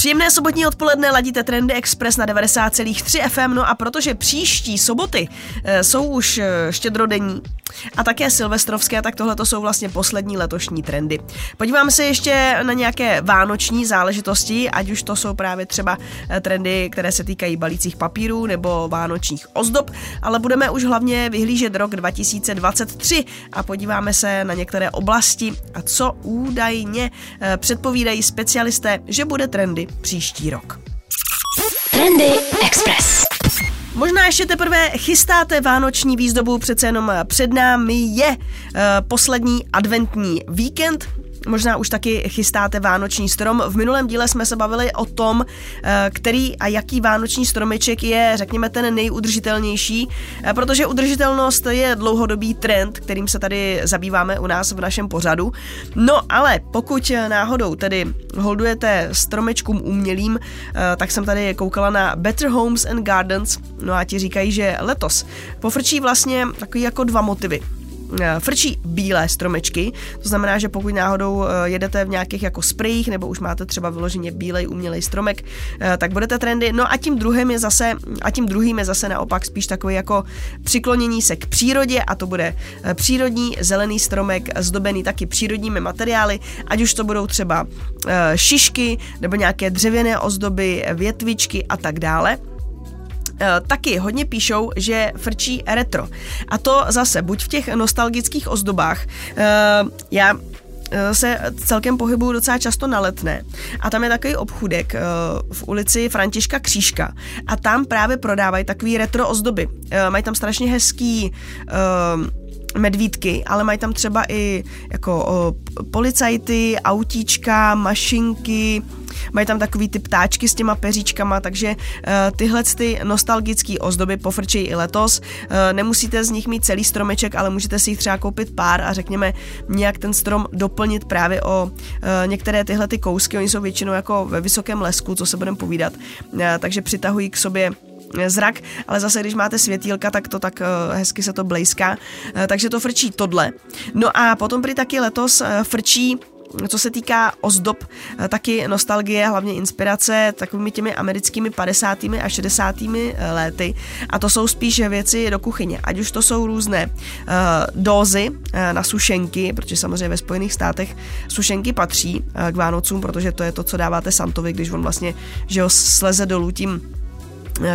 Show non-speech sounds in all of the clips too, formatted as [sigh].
Příjemné sobotní odpoledne ladíte Trendy Express na 90,3 FM, no a protože příští soboty e, jsou už e, štědrodenní a také silvestrovské, tak tohle to jsou vlastně poslední letošní trendy. Podíváme se ještě na nějaké vánoční záležitosti, ať už to jsou právě třeba e, trendy, které se týkají balících papírů nebo vánočních ozdob, ale budeme už hlavně vyhlížet rok 2023 a podíváme se na některé oblasti a co údajně předpovídají specialisté, že bude trendy příští rok. Trendy Express. Možná ještě teprve chystáte vánoční výzdobu, přece jenom před námi je uh, poslední adventní víkend, Možná už taky chystáte vánoční strom. V minulém díle jsme se bavili o tom, eh, který a jaký vánoční stromeček je, řekněme, ten nejudržitelnější, eh, protože udržitelnost je dlouhodobý trend, kterým se tady zabýváme u nás v našem pořadu. No ale pokud náhodou tedy holdujete stromečkům umělým, eh, tak jsem tady koukala na Better Homes and Gardens, no a ti říkají, že letos pofrčí vlastně takový jako dva motivy. Eh, frčí bílé stromečky, to znamená, že pokud náhodou eh, jedete v nějakých jako sprejích nebo už máte třeba vyloženě bílej umělej stromek, eh, tak budete trendy. No a tím druhým je zase, a tím druhým je zase naopak spíš takový jako přiklonění se k přírodě a to bude přírodní zelený stromek zdobený taky přírodními materiály, ať už to budou třeba šišky nebo nějaké dřevěné ozdoby, větvičky a tak dále. Eh, taky hodně píšou, že frčí retro. A to zase buď v těch nostalgických ozdobách. Eh, já eh, se celkem pohybuju docela často na letné. A tam je takový obchudek v ulici Františka Křížka. A tam právě prodávají takový retro ozdoby. Mají tam strašně hezký medvídky, ale mají tam třeba i jako o, policajty, autíčka, mašinky, mají tam takový ty ptáčky s těma peříčkama, takže uh, tyhle ty nostalgické ozdoby pofrčejí i letos. Uh, nemusíte z nich mít celý stromeček, ale můžete si jich třeba koupit pár a řekněme nějak ten strom doplnit právě o uh, některé tyhle ty kousky. Oni jsou většinou jako ve vysokém lesku, co se budeme povídat, uh, takže přitahují k sobě zrak, ale zase když máte světýlka, tak to tak uh, hezky se to blejská, uh, takže to frčí tohle. No a potom prý taky letos uh, frčí co se týká ozdob, taky nostalgie, hlavně inspirace takovými těmi americkými 50. a 60. léty. A to jsou spíš věci do kuchyně. Ať už to jsou různé uh, dózy uh, na sušenky, protože samozřejmě ve Spojených státech sušenky patří uh, k Vánocům, protože to je to, co dáváte Santovi, když on vlastně, že ho sleze dolů tím Eh,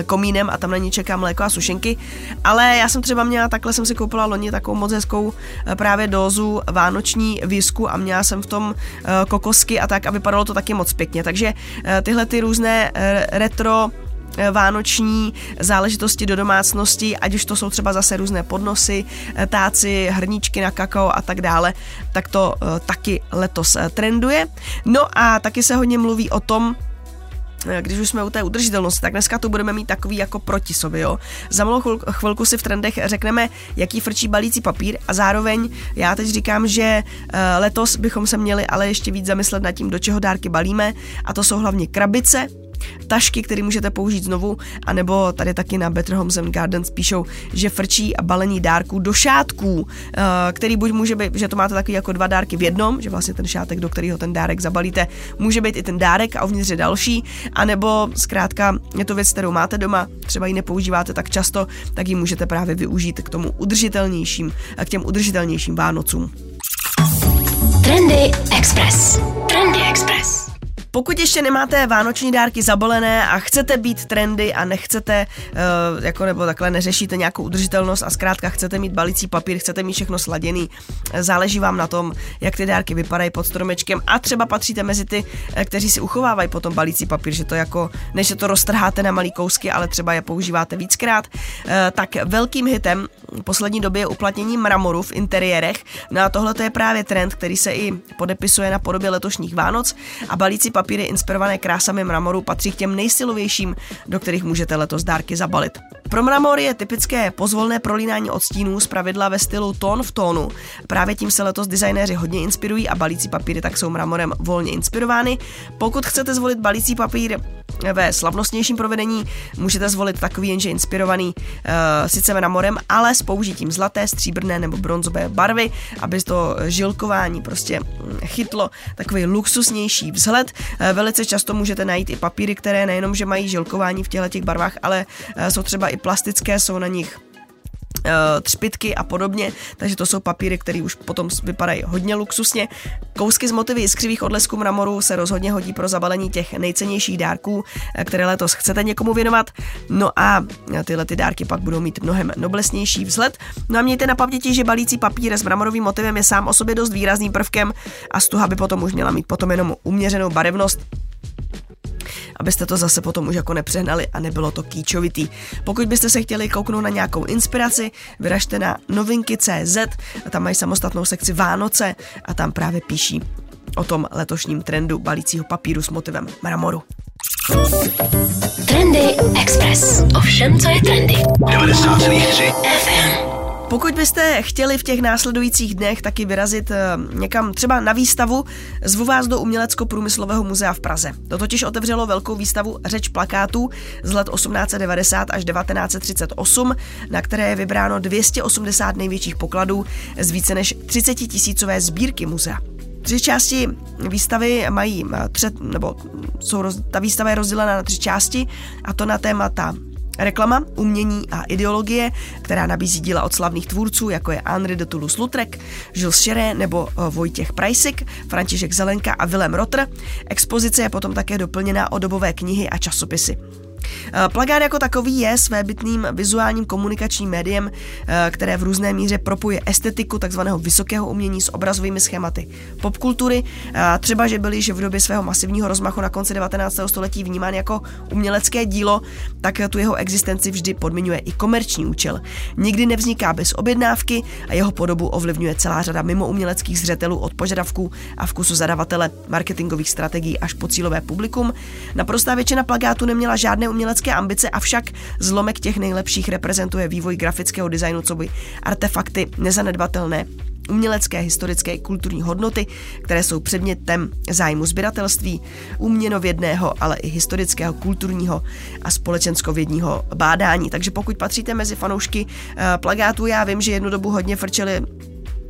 komínem a tam na ní čeká mléko a sušenky. Ale já jsem třeba měla, takhle jsem si koupila loni takovou moc hezkou eh, právě dózu vánoční visku a měla jsem v tom eh, kokosky a tak a vypadalo to taky moc pěkně. Takže tyhle ty různé retro vánoční záležitosti do domácnosti, ať už to jsou třeba zase různé podnosy, táci, hrníčky na kakao a tak dále, tak to taky letos trenduje. No a taky se hodně mluví o tom, Eh, když už jsme u té udržitelnosti, tak dneska tu budeme mít takový jako proti sobě, jo. Za malou chvilku si v trendech řekneme, jaký frčí balící papír a zároveň já teď říkám, že eh, letos bychom se měli ale ještě víc zamyslet nad tím, do čeho dárky balíme a to jsou hlavně krabice, tašky, které můžete použít znovu, anebo tady taky na Better Homes and Gardens píšou, že frčí a balení dárků do šátků, eh, který buď může být, že to máte takový jako dva dárky v jednom, že vlastně ten šátek, do kterého ten dárek zabalíte, může být i ten dárek a uvnitř je další, anebo zkrátka je to věc, kterou máte doma, třeba ji nepoužíváte tak často, tak ji můžete právě využít k tomu udržitelnějším, k těm udržitelnějším Vánocům. Trendy Express. Trendy Express. Pokud ještě nemáte vánoční dárky zabalené a chcete být trendy a nechcete, uh, jako nebo takhle neřešíte nějakou udržitelnost a zkrátka chcete mít balící papír, chcete mít všechno sladěný, záleží vám na tom, jak ty dárky vypadají pod stromečkem a třeba patříte mezi ty, eh, kteří si uchovávají potom balící papír, že to jako, než to roztrháte na malý kousky, ale třeba je používáte víckrát, uh, tak velkým hitem poslední době je uplatnění mramoru v interiérech. No a tohle je právě trend, který se i podepisuje na podobě letošních Vánoc a balící papíry inspirované krásami mramoru patří k těm nejsilovějším, do kterých můžete letos dárky zabalit. Pro mramor je typické pozvolné prolínání odstínů z pravidla ve stylu tón v tónu. Právě tím se letos designéři hodně inspirují a balící papíry tak jsou mramorem volně inspirovány. Pokud chcete zvolit balící papír ve slavnostnějším provedení, můžete zvolit takový jenže inspirovaný uh, sice mramorem, ale s použitím zlaté, stříbrné nebo bronzové barvy, aby to žilkování prostě mm, chytlo takový luxusnější vzhled. Uh, velice často můžete najít i papíry, které nejenom, že mají žilkování v těchto těch barvách, ale uh, jsou třeba i plastické, jsou na nich Eh, třpitky a podobně, takže to jsou papíry, které už potom vypadají hodně luxusně. Kousky z motivy skřivých odlesků mramoru se rozhodně hodí pro zabalení těch nejcennějších dárků, eh, které letos chcete někomu věnovat. No a tyhle ty dárky pak budou mít mnohem noblesnější vzhled. No a mějte na paměti, že balící papír s mramorovým motivem je sám o sobě dost výrazným prvkem a stuha by potom už měla mít potom jenom uměřenou barevnost abyste to zase potom už jako nepřehnali a nebylo to kýčovitý. Pokud byste se chtěli kouknout na nějakou inspiraci, vyražte na novinky.cz, tam mají samostatnou sekci Vánoce a tam právě píší o tom letošním trendu balícího papíru s motivem mramoru. Trendy Express. Ovšem, co je trendy? 90,3 FM. Pokud byste chtěli v těch následujících dnech taky vyrazit eh, někam třeba na výstavu, zvu vás do Umělecko-průmyslového muzea v Praze. To totiž otevřelo velkou výstavu Řeč plakátů z let 1890 až 1938, na které je vybráno 280 největších pokladů z více než 30 tisícové sbírky muzea. Tři části výstavy mají eh, třet, nebo jsou, roz, ta výstava je rozdělena na tři části a to na témata Reklama, umění a ideologie, která nabízí díla od slavných tvůrců, jako je Henri de Toulouse-Lautrec, Jules Chéret nebo eh, Vojtěch Prajsik, František Zelenka a Willem Rotter. Expozice je potom také doplněná o dobové knihy a časopisy. Eh, plagát jako takový je svébytným vizuálním komunikačním médiem, eh, které v různé míře propuje estetiku takzvaného vysokého umění s obrazovými schématy popkultury. Eh, třeba, že byly že v době svého masivního rozmachu na konci 19. století vnímán jako umělecké dílo, tak tu jeho existenci vždy podmiňuje i komerční účel. Nikdy nevzniká bez objednávky a jeho podobu ovlivňuje celá řada mimo uměleckých zřetelů od požadavků a vkusu zadavatele, marketingových strategií až po cílové publikum. Naprostá většina plagátu neměla žádné umělecké ambice, avšak zlomek těch nejlepších reprezentuje vývoj grafického designu, co by artefakty nezanedbatelné umělecké, historické, kulturní hodnoty, které jsou předmětem zájmu sběratelství, uměnovědného, ale i historického, kulturního a společenskovědního bádání. Takže pokud patříte mezi fanoušky uh, plagátů, já vím, že jednu dobu hodně frčeli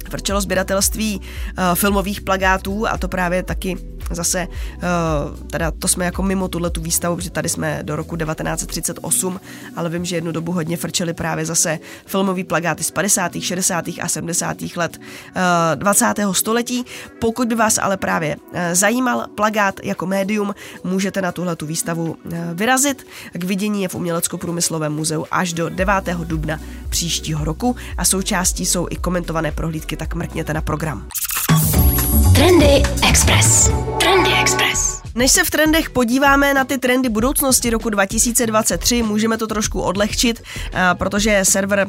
frčelo sběratelství uh, filmových plagátů a to právě taky zase, uh, teda to jsme jako mimo tuhle tu výstavu, protože tady jsme do roku 1938, ale vím, že jednu dobu hodně frčeli právě zase filmový plagáty z 50., 60. a 70. let uh, 20. století. Pokud by vás ale právě uh, zajímal plagát jako médium, můžete na tuhle tu výstavu vyrazit. K vidění je v Umělecko-průmyslovém muzeu až do 9. dubna příštího roku a součástí jsou i komentované prohlídky, tak mrkněte na program. Trendy Express. Trendy Express. Než se v trendech podíváme na ty trendy budoucnosti roku 2023, můžeme to trošku odlehčit, eh, protože server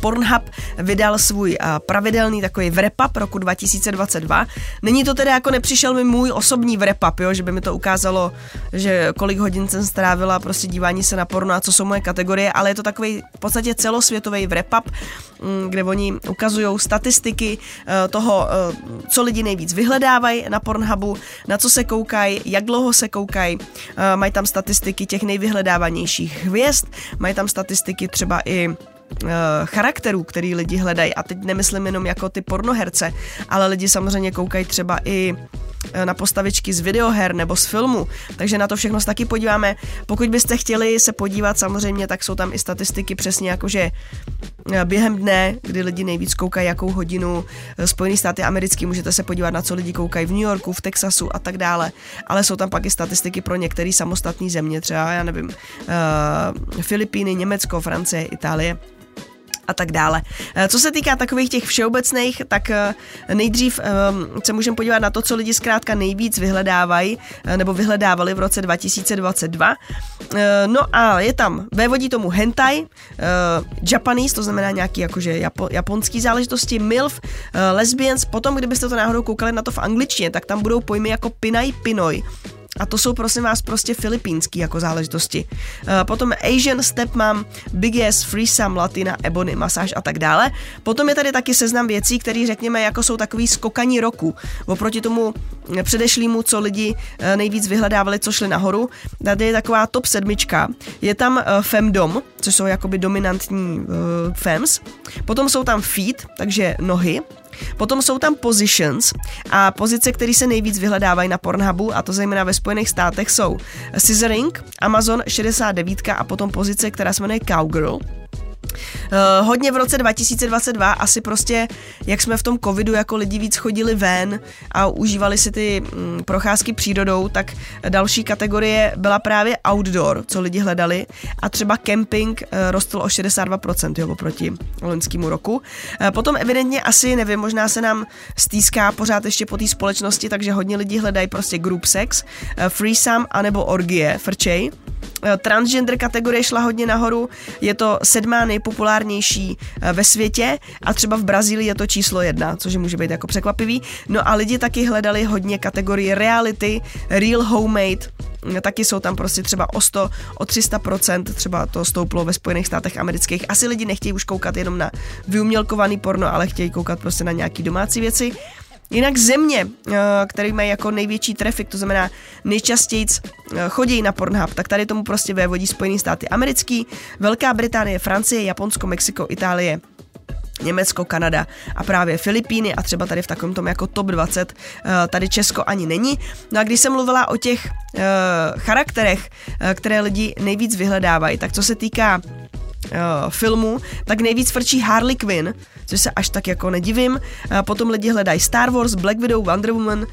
Pornhub vydal svůj eh, pravidelný takový wrap-up roku 2022. Není to tedy jako nepřišel mi můj osobní wrap-up, jo, že by mi to ukázalo, že kolik hodin jsem strávila prostě dívání se na porno a co jsou moje kategorie, ale je to takový v podstatě celosvětový wrap-up, mm, kde oni ukazují statistiky eh, toho, co lidi nejvíc vyhledávají na Pornhubu, na co se koukají, jak dlouho se koukají, eh, mají tam statistiky těch nejvyhledávanějších hvězd, mají tam statistiky třeba i charakterů, který lidi hledají. A teď nemyslím jenom jako ty pornoherce, ale lidi samozřejmě koukají třeba i eh, na postavičky z videoher nebo z filmu, takže na to všechno se taky podíváme. Pokud byste chtěli se podívat samozřejmě, tak jsou tam i statistiky přesně jakože Eh, během dne, kdy lidi nejvíc koukají, jakou hodinu eh, Spojený státy americký, můžete se podívat na co lidi koukají v New Yorku, v Texasu a tak dále, ale jsou tam pak i statistiky pro některé samostatné země, třeba, já nevím, uh, Filipíny, Německo, Francie, Itálie a tak dále. Eh, co se týká takových těch všeobecných, tak eh, nejdřív ehm, se můžeme podívat na to, co lidi zkrátka nejvíc vyhledávají eh, nebo vyhledávali v roce 2022. No a je tam, vévodí tomu hentai, Japanese, to znamená nějaký jakože japo, japonský záležitosti, MILF, lesbians, potom kdybyste to náhodou koukali na to v angličtině, tak tam budou pojmy jako pinai pinoi, A to jsou prosím vás prostě filipínský jako záležitosti. Uh, potom Asian Step mám Big Ass, Free Sam, Latina, Ebony, masáž a tak dále. Potom je tady taky seznam věcí, které řekněme jako jsou takový skokaní roku. Oproti tomu předešlýmu, co lidi uh, nejvíc vyhledávali, co šli nahoru. Tady je taková top sedmička. Je tam uh, Femdom, což jsou jakoby dominantní fems. Potom jsou tam feet, takže nohy. Potom jsou tam positions a pozice, které se nejvíc vyhledávají na Pornhubu, a to zejména ve Spojených státech, jsou scissoring, Amazon 69 a potom pozice, která se jmenuje Cowgirl. Uh, hodně v roce 2022 asi prostě, jak jsme v tom covidu jako lidi víc chodili ven a užívali si ty mm, procházky přírodou, tak další kategorie byla právě outdoor, co lidi hledali a třeba camping uh, rostl o 62% jo, oproti loňskému roku. Uh, potom evidentně asi, nevím, možná se nám stýská pořád ještě po té společnosti, takže hodně lidí hledají prostě group sex, uh, threesome anebo orgie, frčej. Transgender kategorie šla hodně nahoru, je to sedmá nejpopulárnější eh, ve světě a třeba v Brazílii je to číslo jedna, což může být jako překvapivý. No a lidi taky hledali hodně kategorii reality, real homemade, hm, taky jsou tam prostě třeba o 100, o 300%, třeba to stouplo ve Spojených státech amerických. Asi lidi nechtějí už koukat jenom na vyumělkovaný porno, ale chtějí koukat prostě na nějaký domácí věci. Jinak země, eh, které mají jako největší trafik, to znamená nejčastěji eh, chodí na Pornhub, tak tady tomu prostě vévodí Spojené státy americký, Velká Británie, Francie, Japonsko, Mexiko, Itálie, Německo, Kanada a právě Filipíny a třeba tady v takovém tom jako top 20 eh, tady Česko ani není. No a když jsem mluvila o těch charakterech, které lidi nejvíc vyhledávají, tak co se týká filmu, tak nejvíc frčí Harley Quinn, což se až tak jako nedivím. Uh, potom lidi hledají Star Wars, Black Widow, Wonder Woman, uh,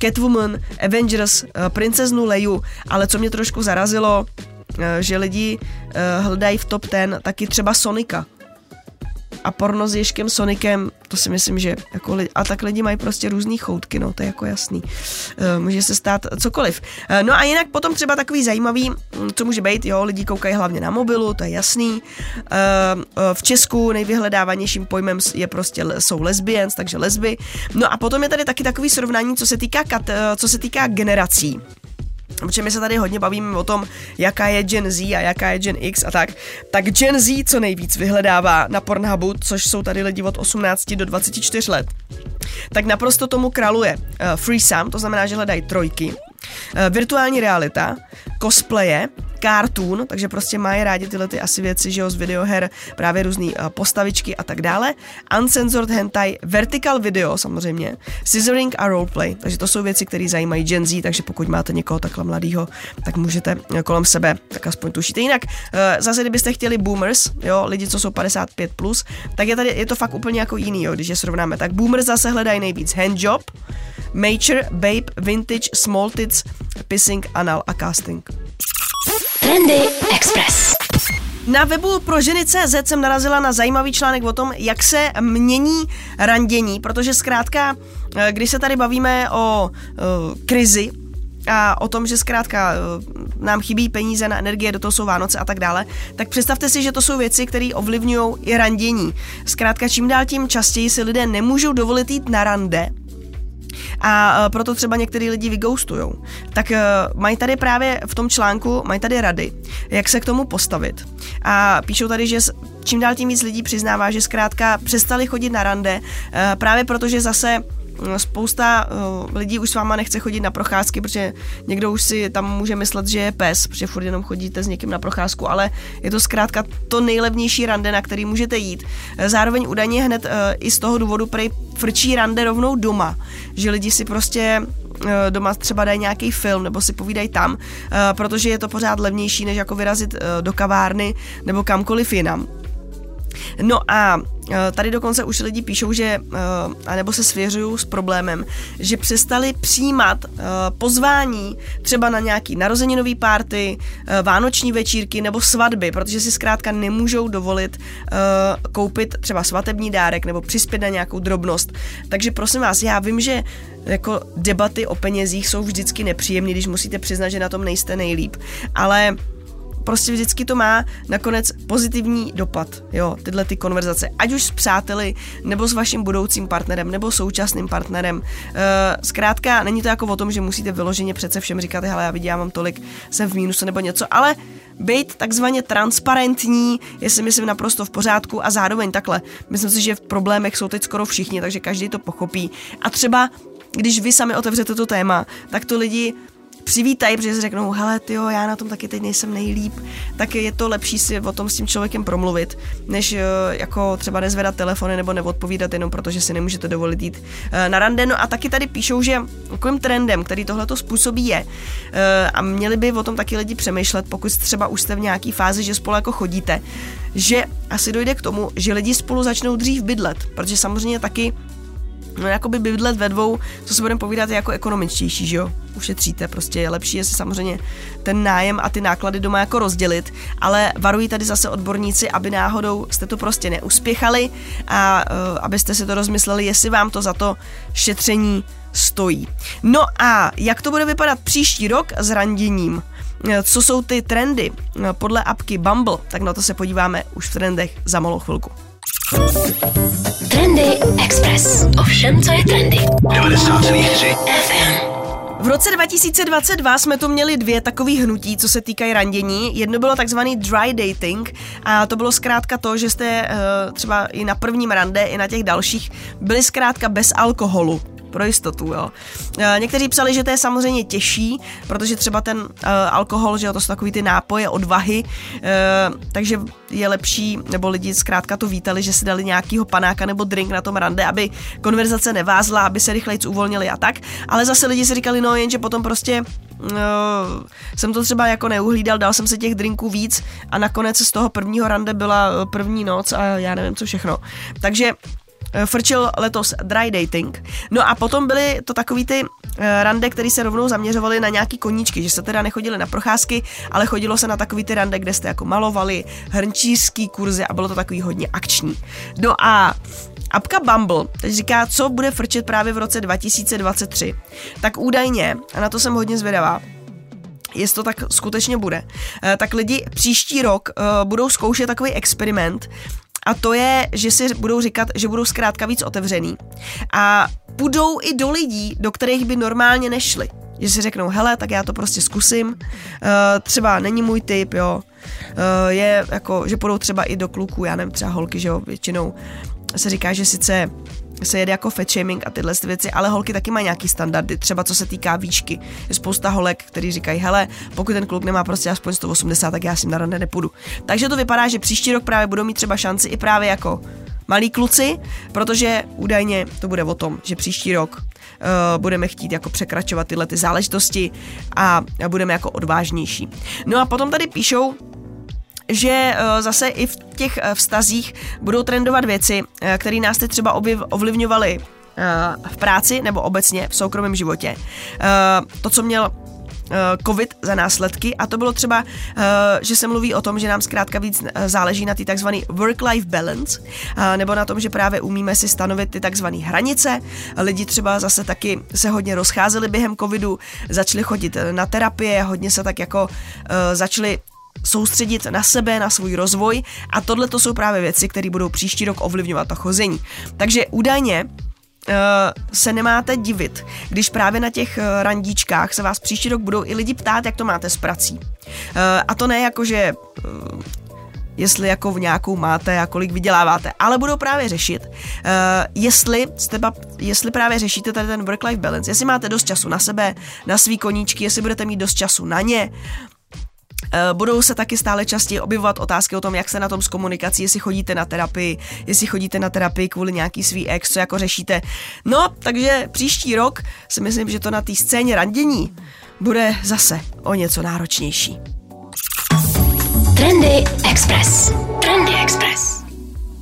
Catwoman, Avengers, princeznu Leju, ale co mě trošku zarazilo, že lidi hledají v top 10 taky třeba Sonika a porno s Ježkem Sonikem, to si myslím, že jako lidi, a tak lidi mají prostě různý choutky, no to je jako jasný. E, může se stát cokoliv. E, no a jinak potom třeba takový zajímavý, hm, co může být, jo, lidi koukají hlavně na mobilu, to je jasný. E, v Česku nejvyhledávanějším pojmem je prostě, jsou lesbians, takže lesby. No a potom je tady taky takový srovnání, co se týká, kat, co se týká generací protože my se tady hodně bavíme o tom, jaká je Gen Z a jaká je Gen X a tak, tak Gen Z co nejvíc vyhledává na Pornhubu, což jsou tady lidi od 18 do 24 let, tak naprosto tomu kraluje uh, Free Sam, to znamená, že hledají trojky, uh, virtuální realita, cosplaye, cartoon, takže prostě mají rádi tyhle ty asi věci, že jo, z videoher, právě různé uh, postavičky a tak dále. Uncensored hentai, vertical video samozřejmě, scissoring a roleplay, takže to jsou věci, které zajímají Gen Z, takže pokud máte někoho takhle mladého, tak můžete uh, kolem sebe tak aspoň tušíte. Jinak uh, zase, kdybyste chtěli boomers, jo, lidi, co jsou 55+, plus, tak je tady, je to fakt úplně jako jiný, jo, když je srovnáme. Tak boomers zase hledají nejvíc handjob, Mature, Babe, Vintage, Small Tits, Pissing, Anal a Casting. Trendy Express. Na webu pro ženy CZ jsem narazila na zajímavý článek o tom, jak se mění randění, protože zkrátka, eh, když se tady bavíme o uh, krizi, a o tom, že zkrátka uh, nám chybí peníze na energie, do toho jsou Vánoce a tak dále, tak představte si, že to jsou věci, které ovlivňují i randění. Zkrátka, čím dál tím častěji si lidé nemůžou dovolit jít na rande, a e, proto třeba některý lidi vygoustujou. Tak e, mají tady právě v tom článku, mají tady rady, jak se k tomu postavit. A píšou tady, že čím dál tím víc lidí přiznává, že zkrátka přestali chodit na rande, e, právě protože zase spousta uh, lidí už s váma nechce chodit na procházky, protože někdo už si tam může myslet, že je pes, protože furt jenom chodíte s někým na procházku, ale je to zkrátka to nejlevnější rande, na který můžete jít. Zároveň údajně hned uh, i z toho důvodu prej frčí rande rovnou doma, že lidi si prostě doma třeba dají nějaký film nebo si povídají tam, protože je to pořád levnější, než jako vyrazit do kavárny nebo kamkoliv jinam. No a Eh, tady dokonce už lidi píšou, že, eh, anebo se svěřují s problémem, že přestali přijímat eh, pozvání třeba na nějaký narozeninový párty, vánoční večírky nebo svatby, protože si zkrátka nemůžou dovolit koupit třeba svatební dárek nebo přispět na nějakou drobnost. Takže prosím vás, já vím, že jako debaty o penězích jsou vždycky nepříjemné, když musíte přiznat, že na tom nejste nejlíp, ale prostě vždycky to má nakonec pozitivní dopad, jo, tyhle ty konverzace, ať už s přáteli, nebo s vaším budoucím partnerem, nebo současným partnerem. E, zkrátka, není to jako o tom, že musíte vyloženě přece všem říkat, hele, já mám tolik, jsem v mínusu nebo něco, ale být takzvaně transparentní je si myslím naprosto v pořádku a zároveň takhle. Myslím si, že v problémech jsou teď skoro všichni, takže každý to pochopí. A třeba když vy sami otevřete to téma, tak to lidi přivítají, protože si řeknou, hele, ty já na tom taky teď nejsem nejlíp, tak je to lepší si o tom s tím člověkem promluvit, než eh, jako třeba nezvedat telefony nebo neodpovídat jenom protože si nemůžete dovolit jít eh, na rande. No a taky tady píšou, že takovým trendem, který tohle způsobí je, eh, a měli by o tom taky lidi přemýšlet, pokud třeba už jste v nějaký fázi, že spolu jako chodíte, že asi dojde k tomu, že lidi spolu začnou dřív bydlet, protože samozřejmě taky No jakoby bydlet ve dvou, co se budeme povídat, je jako ekonomičtější, že jo? Ušetříte, prostě je lepší je si samozřejmě ten nájem a ty náklady doma jako rozdělit, ale varují tady zase odborníci, aby náhodou jste to prostě neuspěchali a uh, abyste si to rozmysleli, jestli vám to za to šetření stojí. No a jak to bude vypadat příští rok s randěním? Co jsou ty trendy podle apky Bumble? Tak na to se podíváme už v trendech za malou chvilku. Trendy Express. Ovšem, co je trendy. 90,3 FM. V roce 2022 jsme tu měli dvě takové hnutí, co se týkají randění. Jedno bylo takzvaný dry dating a to bylo zkrátka to, že jste uh, třeba i na prvním rande, i na těch dalších byli zkrátka bez alkoholu pro jistotu, jo. E, někteří psali, že to je samozřejmě těžší, protože třeba ten e, alkohol, že jo, to jsou takový ty nápoje odvahy, e, takže je lepší, nebo lidi zkrátka to vítali, že si dali nějakýho panáka nebo drink na tom rande, aby konverzace nevázla, aby se rychleji uvolnili a tak, ale zase lidi si říkali, no jenže potom prostě uh, jsem to třeba jako neuhlídal, dal jsem si těch drinků víc a nakonec z toho prvního rande byla první noc a já nevím co všechno. Takže frčil letos dry dating. No a potom byly to takový ty eh, rande, které se rovnou zaměřovaly na nějaký koníčky, že se teda nechodili na procházky, ale chodilo se na takový ty rande, kde jste jako malovali hrnčířský kurzy a bylo to takový hodně akční. No a Apka Bumble teď říká, co bude frčet právě v roce 2023. Tak údajně, a na to jsem hodně zvědavá, jestli to tak skutečně bude, eh, tak lidi příští rok budou zkoušet takový experiment, a to je, že si budou říkat, že budou zkrátka víc otevřený. A půjdou i do lidí, do kterých by normálně nešli. Že si řeknou, hele, tak já to prostě zkusím, uh, třeba není můj typ, jo, uh, je jako, že půjdou třeba i do kluků, já nevím, třeba holky, že jo, většinou se říká, že sice se jede jako fat shaming a tyhle věci, ale holky taky mají nějaký standardy, třeba co se týká výšky. Je spousta holek, který říkají, hele, pokud ten kluk nemá prostě aspoň 180, tak já s ním na rande nepůjdu. Takže to vypadá, že příští rok právě budou mít třeba šanci i právě jako malí kluci, protože údajně to bude o tom, že příští rok uh, budeme chtít jako překračovat tyhle ty záležitosti a budeme jako odvážnější. No a potom tady píšou, že uh, zase i v těch uh, vztazích budou trendovat věci, uh, které nás teď třeba ovlivňovaly v práci nebo obecně v soukromém životě. To, co měl covid za následky a to bylo třeba, že se mluví o tom, že nám zkrátka víc záleží na ty takzvaný work-life balance, nebo na tom, že právě umíme si stanovit ty takzvané hranice. Lidi třeba zase taky se hodně rozcházeli během covidu, začali chodit na terapie, hodně se tak jako začali soustředit na sebe, na svůj rozvoj a tohle to jsou právě věci, které budou příští rok ovlivňovat to chození. Takže údajně Uh, se nemáte divit, když právě na těch uh, randíčkách se vás příští rok budou i lidi ptát, jak to máte s prací. Uh, a to ne jako, že jestli jako v nějakou máte a kolik vyděláváte, ale budou právě řešit, uh, jestli, jste, jestli právě řešíte tady ten work-life balance, jestli máte dost času na sebe, na svý koníčky, jestli budete mít dost času na ně, Eh, budou se taky stále častěji objevovat otázky o tom, jak se na tom s komunikací, jestli chodíte na terapii, jestli chodíte na terapii kvůli nějaký svý ex, co jako řešíte. No, takže příští rok si myslím, že to na té scéně randění bude zase o něco náročnější. Trendy Express. Trendy Express.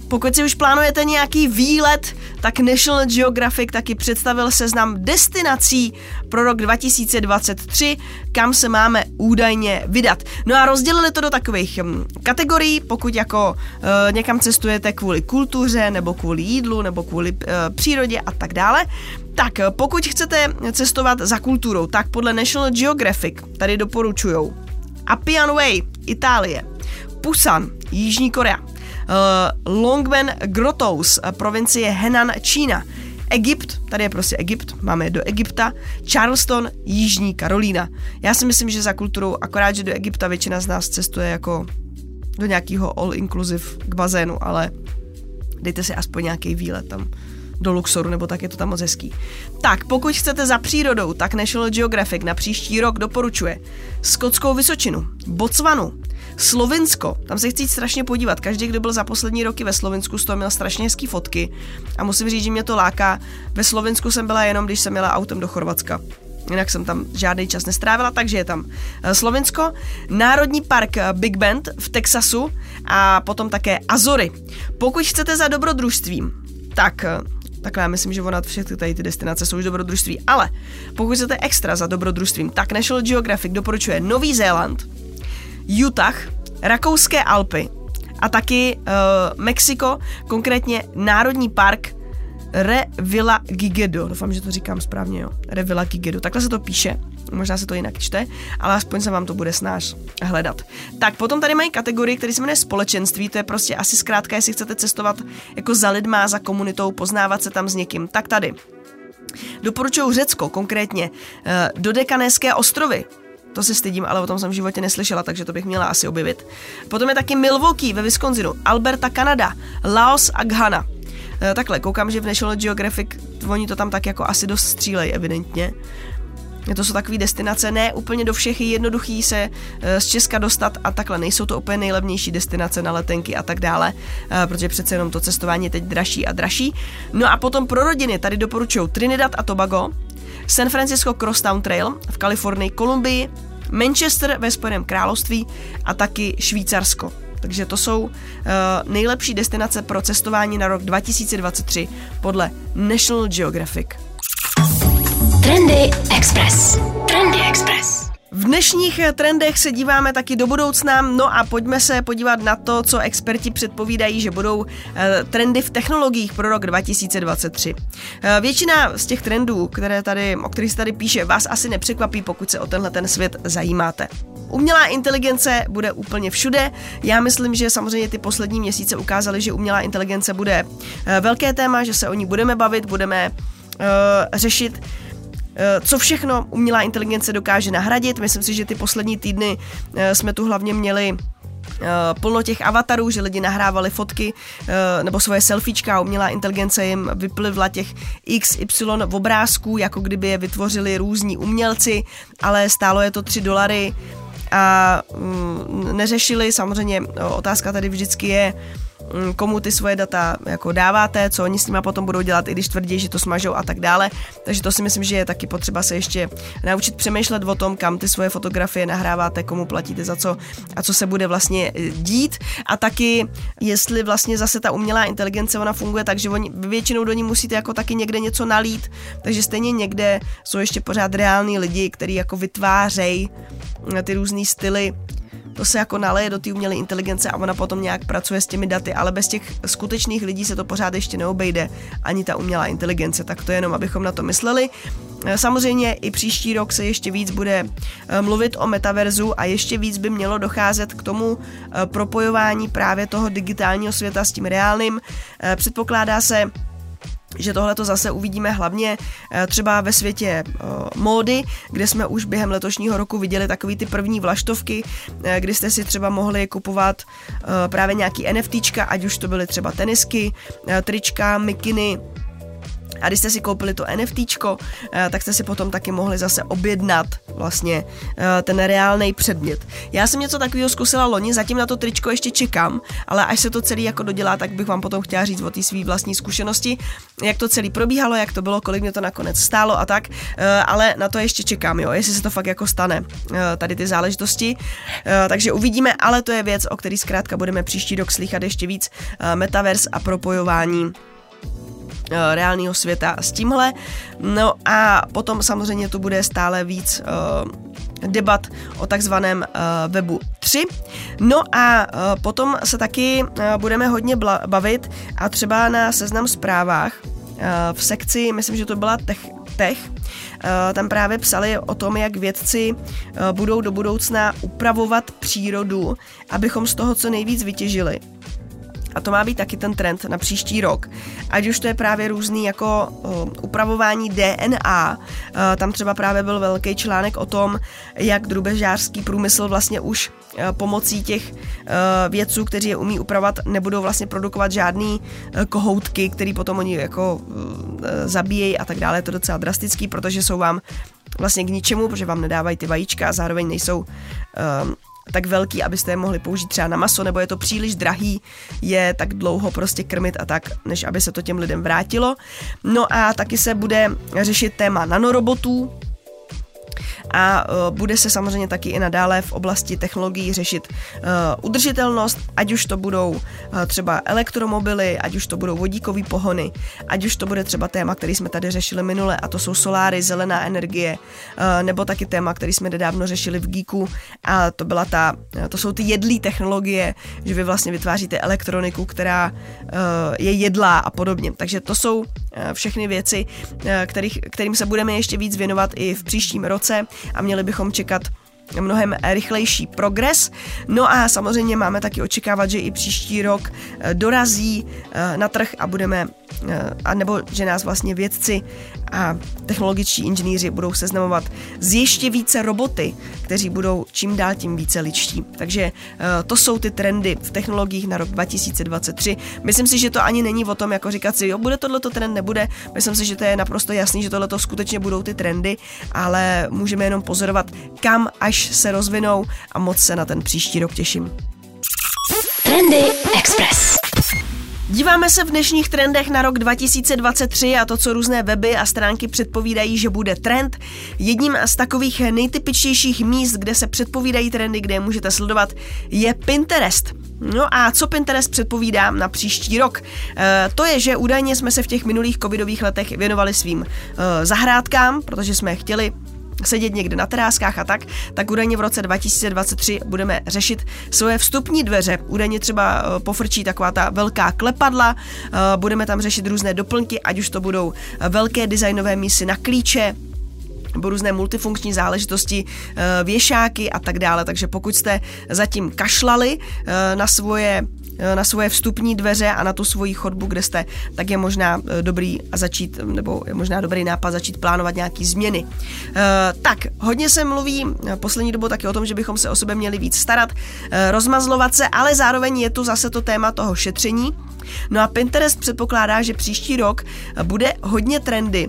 Pokud si už plánujete nějaký výlet, tak National Geographic taky představil seznam destinací pro rok 2023, kam se máme údajně vydat. No a rozdělili to do takových hm, kategorií, pokud jako e, někam cestujete kvůli kultuře, nebo kvůli jídlu, nebo kvůli e, přírodě a tak dále. Tak pokud chcete cestovat za kulturou, tak podle National Geographic tady doporučujou Appian Way, Itálie, Pusan, Jižní Korea, Longmen Grotous, provincie Henan, Čína, Egypt, tady je prostě Egypt, máme do Egypta, Charleston, Jižní Karolína. Já si myslím, že za kulturou, akorát, že do Egypta většina z nás cestuje jako do nějakého all-inclusive k bazénu, ale dejte si aspoň nějaký výlet tam do Luxoru, nebo tak je to tam moc hezký. Tak, pokud chcete za přírodou, tak National Geographic na příští rok doporučuje Skotskou Vysočinu, Botswanu, Slovinsko, tam se chci strašně podívat. Každý, kdo byl za poslední roky ve Slovensku, z toho měl strašně hezký fotky a musím říct, že mě to láká. Ve Slovensku jsem byla jenom, když jsem jela autem do Chorvatska. Jinak jsem tam žádný čas nestrávila, takže je tam eh, Slovensko, Národní park eh, Big Bend v Texasu a potom také Azory. Pokud chcete za dobrodružstvím, tak Takhle já myslím, že ona všechny tady ty destinace jsou už dobrodružství. Ale pokud chcete extra za dobrodružstvím, tak National Geographic doporučuje Nový Zéland, Utah, Rakouské Alpy a taky uh, Mexiko, konkrétně Národní park Revilla Gigedo. Doufám, že to říkám správně, jo. Revilla Gigedo. Takhle se to píše. Možná se to jinak čte, ale aspoň se vám to bude snáš hledat. Tak potom tady mají kategorii, který se jmenuje společenství, to je prostě asi zkrátka, jestli chcete cestovat jako za lidma, za komunitou, poznávat se tam s někým. Tak tady. Doporučuju Řecko, konkrétně eh, Dodekanéské ostrovy. To se stydím, ale o tom jsem v životě neslyšela, takže to bych měla asi objevit. Potom je taky Milwaukee ve Wisconsinu, Alberta, Kanada, Laos a Ghana. E, takhle, koukám, že v National Geographic oni to tam tak jako asi dost střílejí, evidentně. To jsou takové destinace, ne úplně do všech je jednoduchý se e, z Česka dostat a takhle nejsou to úplně nejlevnější destinace na letenky a tak dále, e, protože přece jenom to cestování je teď dražší a dražší. No a potom pro rodiny tady doporučují Trinidad a Tobago, San Francisco Crosstown Trail v Kalifornii, Kolumbii, Manchester ve Spojeném království a taky Švýcarsko. Takže to jsou uh, nejlepší destinace pro cestování na rok 2023 podle National Geographic. Trendy Express. Trendy Express. V dnešních eh, trendech se díváme taky do budoucna, no a pojďme se podívat na to, co experti předpovídají, že budou eh, trendy v technologiích pro rok 2023. Eh, většina z těch trendů, které tady, o kterých se tady píše, vás asi nepřekvapí, pokud se o tenhle ten svět zajímáte. Umělá inteligence bude úplně všude. Já myslím, že samozřejmě ty poslední měsíce ukázaly, že umělá inteligence bude velké téma, že se o ní budeme bavit, budeme uh, řešit co všechno umělá inteligence dokáže nahradit. Myslím si, že ty poslední týdny eh, jsme tu hlavně měli eh, plno těch avatarů, že lidi nahrávali fotky nebo svoje selfiečka umělá inteligence jim vyplivla těch XY obrázků, jako kdyby je vytvořili různí umělci, ale stálo je to 3 dolary a mm, neřešili. Samozřejmě otázka tady vždycky je, komu ty svoje data jako dáváte, co oni s nimi potom budou dělat, i když tvrdí, že to smažou a tak dále. Takže to si myslím, že je taky potřeba se ještě naučit přemýšlet o tom, kam ty svoje fotografie nahráváte, komu platíte za co a co se bude vlastně eh, dít. A taky, jestli vlastně zase ta umělá inteligence, ona funguje tak, že oni většinou do ní musíte jako taky někde něco nalít, takže stejně někde jsou ještě pořád reální lidi, kteří jako vytvářejí eh, ty různé styly to se jako naleje do té umělé inteligence a ona potom nějak pracuje s těmi daty, ale bez těch skutečných lidí se to pořád ještě neobejde, ani ta umělá inteligence, tak to jenom, abychom na to mysleli. Eh, samozřejmě i příští rok se ještě víc bude eh, mluvit o metaverzu a ještě víc by mělo docházet k tomu eh, propojování právě toho digitálního světa s tím reálným. Předpokládá se, že tohle to zase uvidíme hlavně eh, třeba ve světě uh, módy, kde jsme už během letošního roku viděli takový ty první vlaštovky, uh, kdy jste si třeba mohli kupovat právě nějaký NFTčka, ať už to byly třeba tenisky, trička, mikiny, a když jste si koupili to NFT, eh, tak jste si potom taky mohli zase objednat vlastně eh, ten reálný předmět. Já jsem něco takového zkusila loni, zatím na to tričko ještě čekám, ale až se to celý jako dodělá, tak bych vám potom chtěla říct o té své vlastní zkušenosti, jak to celý probíhalo, jak to bylo, kolik mě to nakonec stálo a tak, eh, ale na to ještě čekám, jo, jestli se to fakt jako stane, tady ty záležitosti. Takže uvidíme, ale to je věc, o který zkrátka budeme příští rok slychat ještě víc metaverse a propojování reálného světa s tímhle. No a potom samozřejmě tu bude stále víc uh, debat o takzvaném uh, webu 3. No a potom se taky budeme hodně bavit a třeba na seznam zprávách v sekci, myslím, že to byla tech, faktech. Tam právě psali o tom, jak vědci budou do budoucna upravovat přírodu, abychom z toho co nejvíc vytěžili. A to má být taky ten trend na příští rok. Ať už to je právě různý jako uh, upravování DNA, uh, tam třeba právě byl velký článek o tom, jak drubežářský průmysl vlastně už uh, pomocí těch vědců, kteří je umí upravovat, nebudou vlastně produkovat žádný kohoutky, který potom oni jako zabíjejí a tak dále. Je to docela drastický, protože jsou vám vlastně k ničemu, protože vám nedávají ty vajíčka a zároveň nejsou tak velký, abyste je mohli použít třeba na maso, nebo je to příliš drahý, je tak dlouho prostě krmit a tak, než aby se to těm lidem vrátilo. No a taky se bude řešit téma nanorobotů, a uh, bude se samozřejmě taky i nadále v oblasti technologií řešit uh, udržitelnost, ať už to budou uh, třeba elektromobily, ať už to budou vodíkové pohony, ať už to bude třeba téma, který jsme tady řešili minule, a to jsou soláry, zelená energie, nebo taky téma, který jsme nedávno řešili v Geeku, a to byla ta, to jsou ty jedlí technologie, že vy vlastně vytváříte elektroniku, která je jedlá a podobně. Takže to jsou všechny věci, kterých, kterým se budeme ještě víc věnovat i v příštím roce a měli bychom čekat mnohem rychlejší progres. No a samozřejmě máme taky očekávat, že i příští rok eh, dorazí eh, na trh a budeme, eh, a nebo že nás vlastně vědci a technologičtí inženýři budou seznamovat s ještě více roboty, kteří budou čím dál tím více ličtí. Takže to jsou ty trendy v technologiích na rok 2023. Myslím si, že to ani není o tom, jako říkat si, jo, bude tohleto trend, nebude. Myslím si, že to je naprosto jasný, že tohleto skutečně budou ty trendy, ale můžeme jenom pozorovat, kam až se rozvinou a moc se na ten příští rok těším. Trendy Express. Díváme se v dnešních trendech na rok 2023 a to, co různé weby a stránky předpovídají, že bude trend. Jedním z takových nejtypičtějších míst, kde se předpovídají trendy, kde je můžete sledovat, je Pinterest. No a co Pinterest předpovídá na příští rok? E, to je, že údajně jsme se v těch minulých covidových letech věnovali svým e, zahrádkám, protože jsme chtěli sedět někde na teráskách a tak, tak údajně v roce 2023 budeme řešit svoje vstupní dveře. Údajně třeba eh, pofrčí taková ta velká klepadla, eh, budeme tam řešit různé doplňky, ať už to budou eh, velké designové mísy na klíče, nebo různé multifunkční záležitosti, věšáky a tak dále. Takže pokud jste zatím kašlali na svoje na svoje vstupní dveře a na tu svoji chodbu, kde jste, tak je možná eh, dobrý začít, nebo je možná dobrý nápad začít plánovat nějaký změny. Eh, tak, hodně se mluví poslední dobou taky o tom, že bychom se o sebe měli víc starat, rozmazlovat se, ale zároveň je tu zase to téma toho šetření. No a Pinterest předpokládá, že příští rok bude hodně trendy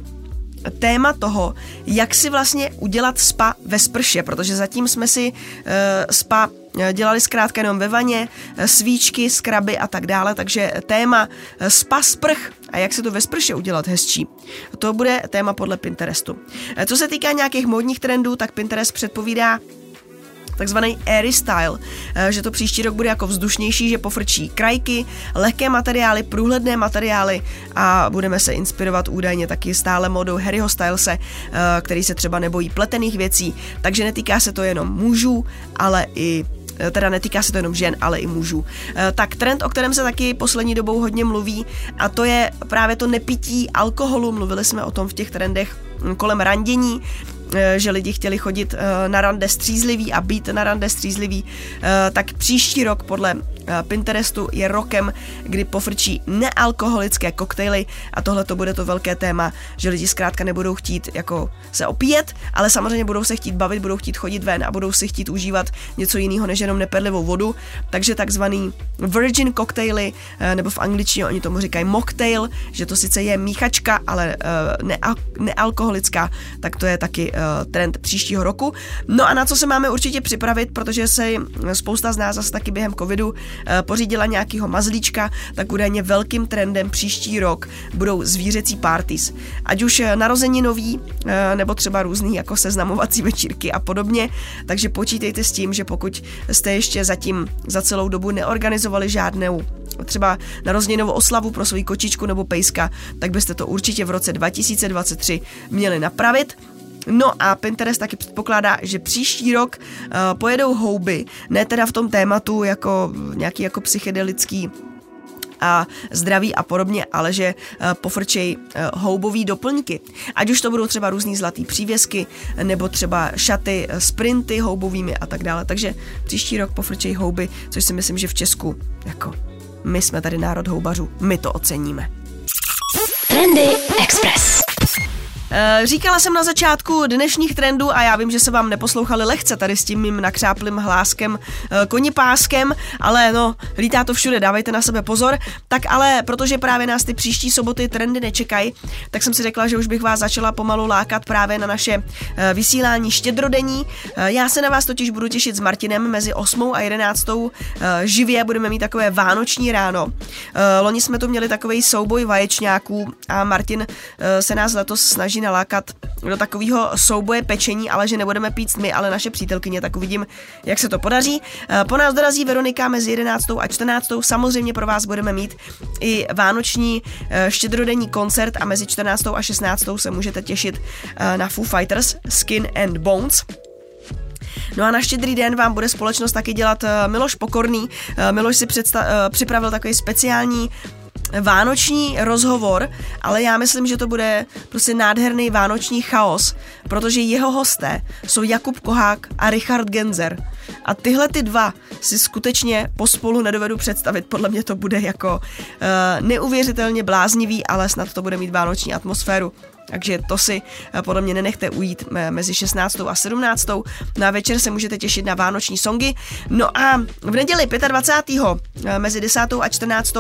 téma toho, jak si vlastně udělat spa ve sprše, protože zatím jsme si uh, spa eh, dělali zkrátka jenom ve vaně, eh, svíčky, skraby a tak dále, takže téma spa sprch a jak se to ve sprše udělat hezčí. To bude téma podle Pinterestu. Co se týká nějakých módních trendů, tak Pinterest předpovídá takzvaný airy style, eh, že to příští rok bude jako vzdušnější, že pofrčí krajky, lehké materiály, průhledné materiály a budeme se inspirovat údajně taky stále modou Harryho Stylese, eh, který se třeba nebojí pletených věcí, takže netýká se to jenom mužů, ale i eh, teda netýká se to jenom žen, ale i mužů. Tak trend, o kterém se taky poslední dobou hodně mluví, a to je právě to nepití alkoholu. Mluvili jsme o tom v těch trendech kolem randění, že lidi chtěli chodit eh, na rande střízlivý a být na rande střízlivý, eh, tak příští rok podle Pinterestu je rokem, kdy pofrčí nealkoholické koktejly a tohle to bude to velké téma, že lidi zkrátka nebudou chtít jako se opíjet, ale samozřejmě budou se chtít bavit, budou chtít chodit ven a budou si chtít užívat něco jiného než jenom neperlivou vodu, takže takzvaný virgin koktejly, nebo v angličtině oni tomu říkají mocktail, že to sice je míchačka, ale nealkoholická, tak to je taky Eh, trend příštího roku. No a na co se máme určitě připravit, protože se spousta z nás zase taky během covidu eh, pořídila nějakýho mazlíčka, tak údajně velkým trendem příští rok budou zvířecí parties. Ať už eh, narození nový, nebo třeba různý jako seznamovací [laughs] večírky a podobně, takže počítejte s tím, že pokud jste ještě zatím za celou dobu neorganizovali žádnou třeba narozeninovou oslavu pro svou kočičku nebo pejska, tak byste to určitě v roce 2023 měli napravit. No a Pinterest taky předpokládá, že příští rok uh, pojedou houby, ne teda v tom tématu jako nějaký jako psychedelický a zdraví a podobně, ale že pofrčej houbový doplňky. Ať už to budou třeba různý zlatý přívěsky, nebo třeba šaty, sprinty houbovými a tak dále. Takže příští rok pofrčej houby, což si myslím, že v Česku jako my jsme tady národ houbařů, my to oceníme. Trendy Express. Eh, říkala jsem na začátku dnešních trendů a já vím, že se vám neposlouchali lehce tady s tím mým nakřáplým hláskem eh, koni páskem, ale no, lítá to všude, dávejte na sebe pozor. Tak ale, protože právě nás ty příští soboty trendy nečekají, tak jsem si řekla, že už bych vás začala pomalu lákat právě na naše eh, vysílání štědrodení. Já se na vás totiž budu těšit s Martinem mezi 8 a 11 živě, budeme mít takové vánoční ráno. Loni jsme tu měli takový souboj vaječňáků a Martin se nás letos snaží nalákat do takového souboje pečení, ale že nebudeme pít my, ale naše přítelkyně, tak uvidím, jak se to podaří. Eh, po nás dorazí Veronika mezi 11. a 14. Samozřejmě pro vás budeme mít i vánoční eh, štědrodenní koncert a mezi 14. a 16. se můžete těšit eh, na Foo Fighters Skin and Bones. No a na štědrý den vám bude společnost taky dělat Miloš Pokorný. Miloš si předsta- připravil takový speciální vánoční rozhovor, ale já myslím, že to bude prostě nádherný vánoční chaos, protože jeho hosté jsou Jakub Kohák a Richard Genzer. A tyhle ty dva si skutečně pospolu nedovedu představit. Podle mě to bude jako uh, neuvěřitelně bláznivý, ale snad to bude mít vánoční atmosféru. Takže to si eh, podle mě nenechte ujít mezi 16. a 17. Na večer se můžete těšit na vánoční songy. No a v neděli 25. Eh, mezi 10. a 14.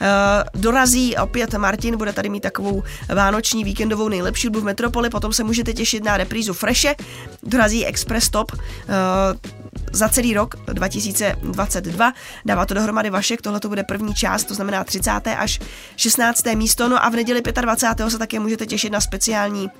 Eh, dorazí opět Martin, bude tady mít takovou vánoční víkendovou nejlepší hudbu v Metropoli, potom se můžete těšit na reprízu Freshe, dorazí Express Top, za celý rok 2022. Dává to dohromady Vašek, tohle to bude první část, to znamená 30. až 16. místo. No a v neděli 25. se také můžete těšit na speciální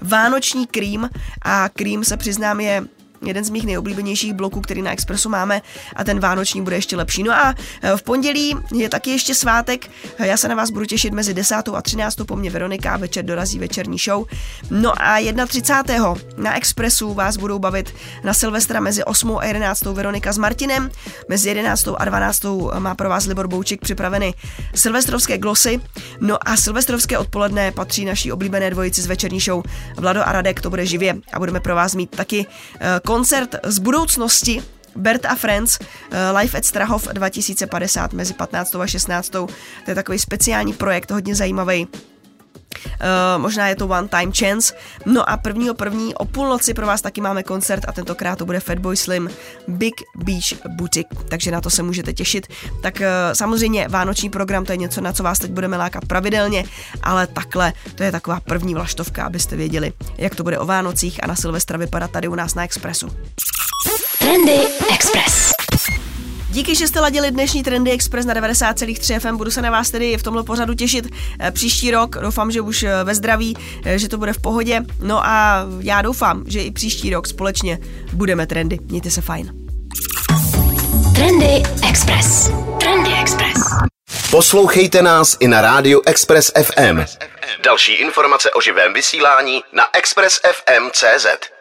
vánoční krým a krým se přiznám je jeden z mých nejoblíbenějších bloků, který na Expressu máme a ten vánoční bude ještě lepší. No a e, v pondělí je taky ještě svátek, já se na vás budu těšit mezi 10. a 13. po mně Veronika a večer dorazí večerní show. No a 31. na Expressu vás budou bavit na Silvestra mezi 8. a 11. Veronika s Martinem, mezi 11. a 12. má pro vás Libor Bouček připraveny silvestrovské glosy, no a silvestrovské odpoledne patří naší oblíbené dvojici z večerní show Vlado a Radek, to bude živě a budeme pro vás mít taky koncert z budoucnosti Bert a Friends eh, Live at Strahov 2050 mezi 15. a 16. To je takový speciální projekt, hodně zajímavý. Uh, možná je to One Time Chance. No a prvního první o půlnoci pro vás taky máme koncert a tentokrát to bude Fatboy Slim Big Beach Boutique, takže na to se můžete těšit. Tak uh, samozřejmě vánoční program to je něco, na co vás teď budeme lákat pravidelně, ale takhle to je taková první vlaštovka, abyste věděli, jak to bude o Vánocích a na Silvestra vypadat tady u nás na Expressu. Trendy Express. Díky, že jste ladili dnešní Trendy Express na 90,3 FM. Budu se na vás tedy v tomhle pořadu těšit eh, příští rok. Doufám, že už eh, ve zdraví, eh, že to bude v pohodě. No a já doufám, že i příští rok společně budeme trendy. Mějte se fajn. Trendy Express. Trendy Express. Poslouchejte nás i na rádiu Express FM. Další informace o živém vysílání na expressfm.cz.